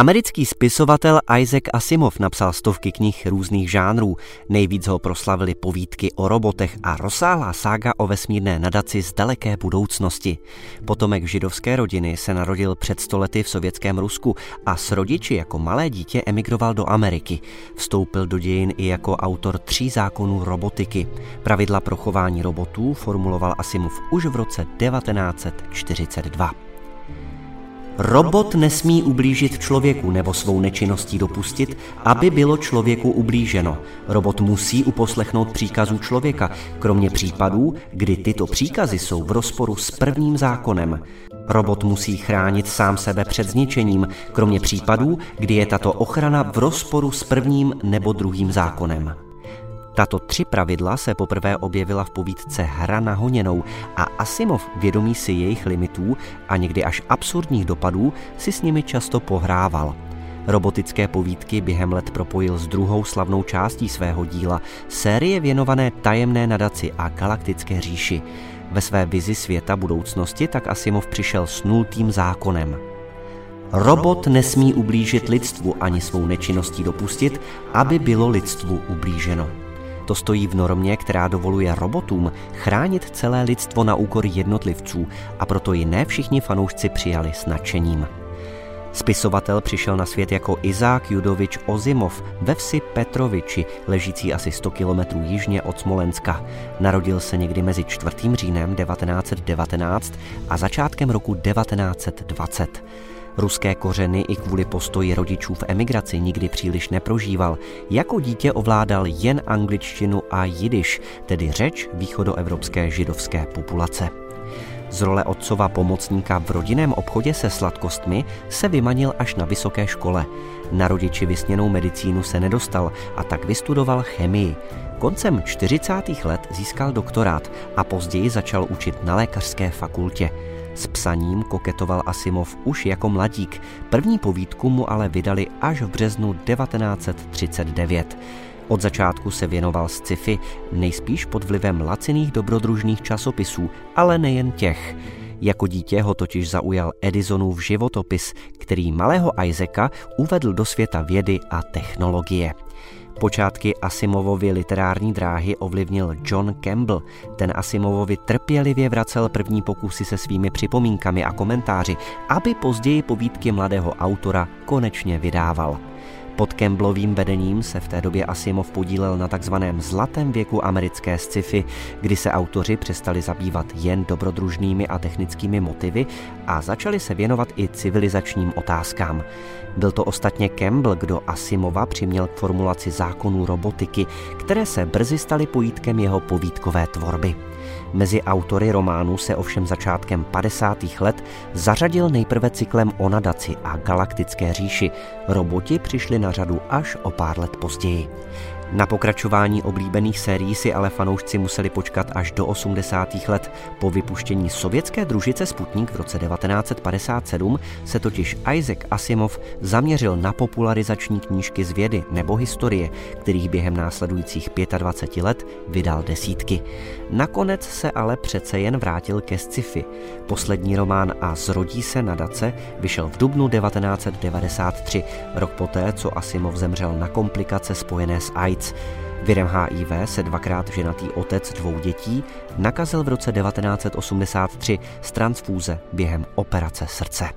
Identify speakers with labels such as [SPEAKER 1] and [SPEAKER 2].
[SPEAKER 1] Americký spisovatel Isaac Asimov napsal stovky knih různých žánrů. Nejvíc ho proslavili povídky o robotech a rozsáhlá sága o vesmírné nadaci z daleké budoucnosti. Potomek židovské rodiny se narodil před stolety v sovětském Rusku a s rodiči jako malé dítě emigroval do Ameriky. Vstoupil do dějin i jako autor tří zákonů robotiky. Pravidla pro chování robotů formuloval Asimov už v roce 1942. Robot nesmí ublížit člověku nebo svou nečinností dopustit, aby bylo člověku ublíženo. Robot musí uposlechnout příkazů člověka, kromě případů, kdy tyto příkazy jsou v rozporu s prvním zákonem. Robot musí chránit sám sebe před zničením, kromě případů, kdy je tato ochrana v rozporu s prvním nebo druhým zákonem. Tato tři pravidla se poprvé objevila v povídce Hra na honěnou a Asimov, vědomí si jejich limitů a někdy až absurdních dopadů, si s nimi často pohrával. Robotické povídky během let propojil s druhou slavnou částí svého díla, série věnované tajemné nadaci a galaktické říši. Ve své vizi světa budoucnosti tak Asimov přišel s nultým zákonem. Robot nesmí ublížit lidstvu ani svou nečinností dopustit, aby bylo lidstvu ublíženo. To stojí v normě, která dovoluje robotům chránit celé lidstvo na úkor jednotlivců a proto ji ne všichni fanoušci přijali s nadšením. Spisovatel přišel na svět jako Izák Judovič Ozimov ve vsi Petroviči, ležící asi 100 kilometrů jižně od Smolenska. Narodil se někdy mezi 4. říjnem 1919 a začátkem roku 1920. Ruské kořeny i kvůli postoji rodičů v emigraci nikdy příliš neprožíval. Jako dítě ovládal jen angličtinu a jidiš, tedy řeč východoevropské židovské populace. Z role otcova pomocníka v rodinném obchodě se sladkostmi se vymanil až na vysoké škole. Na rodiči vysněnou medicínu se nedostal a tak vystudoval chemii. Koncem 40. let získal doktorát a později začal učit na lékařské fakultě. S psaním koketoval Asimov už jako mladík. První povídku mu ale vydali až v březnu 1939. Od začátku se věnoval sci-fi, nejspíš pod vlivem laciných dobrodružných časopisů, ale nejen těch. Jako dítě ho totiž zaujal Edisonův životopis, který malého Isaaca uvedl do světa vědy a technologie. Počátky Asimovovy literární dráhy ovlivnil John Campbell. Ten Asimovovi trpělivě vracel první pokusy se svými připomínkami a komentáři, aby později povídky mladého autora konečně vydával. Pod Campbellovým vedením se v té době Asimov podílel na takzvaném zlatém věku americké sci-fi, kdy se autoři přestali zabývat jen dobrodružnými a technickými motivy a začali se věnovat i civilizačním otázkám. Byl to ostatně Campbell, kdo Asimova přiměl k formulaci zákonů robotiky, které se brzy staly pojítkem jeho povídkové tvorby. Mezi autory románu se ovšem začátkem 50. let zařadil nejprve cyklem o nadaci a galaktické říši. Roboti přišli na řadu až o pár let později. Na pokračování oblíbených sérií si ale fanoušci museli počkat až do 80. let. Po vypuštění sovětské družice Sputnik v roce 1957 se totiž Isaac Asimov zaměřil na popularizační knížky z vědy nebo historie, kterých během následujících 25 let vydal desítky. Nakonec se ale přece jen vrátil ke sci-fi. Poslední román A zrodí se nadace vyšel v dubnu 1993, rok poté, co Asimov zemřel na komplikace spojené s AIDS AIDS. Virem HIV se dvakrát ženatý otec dvou dětí nakazil v roce 1983 z transfúze během operace srdce.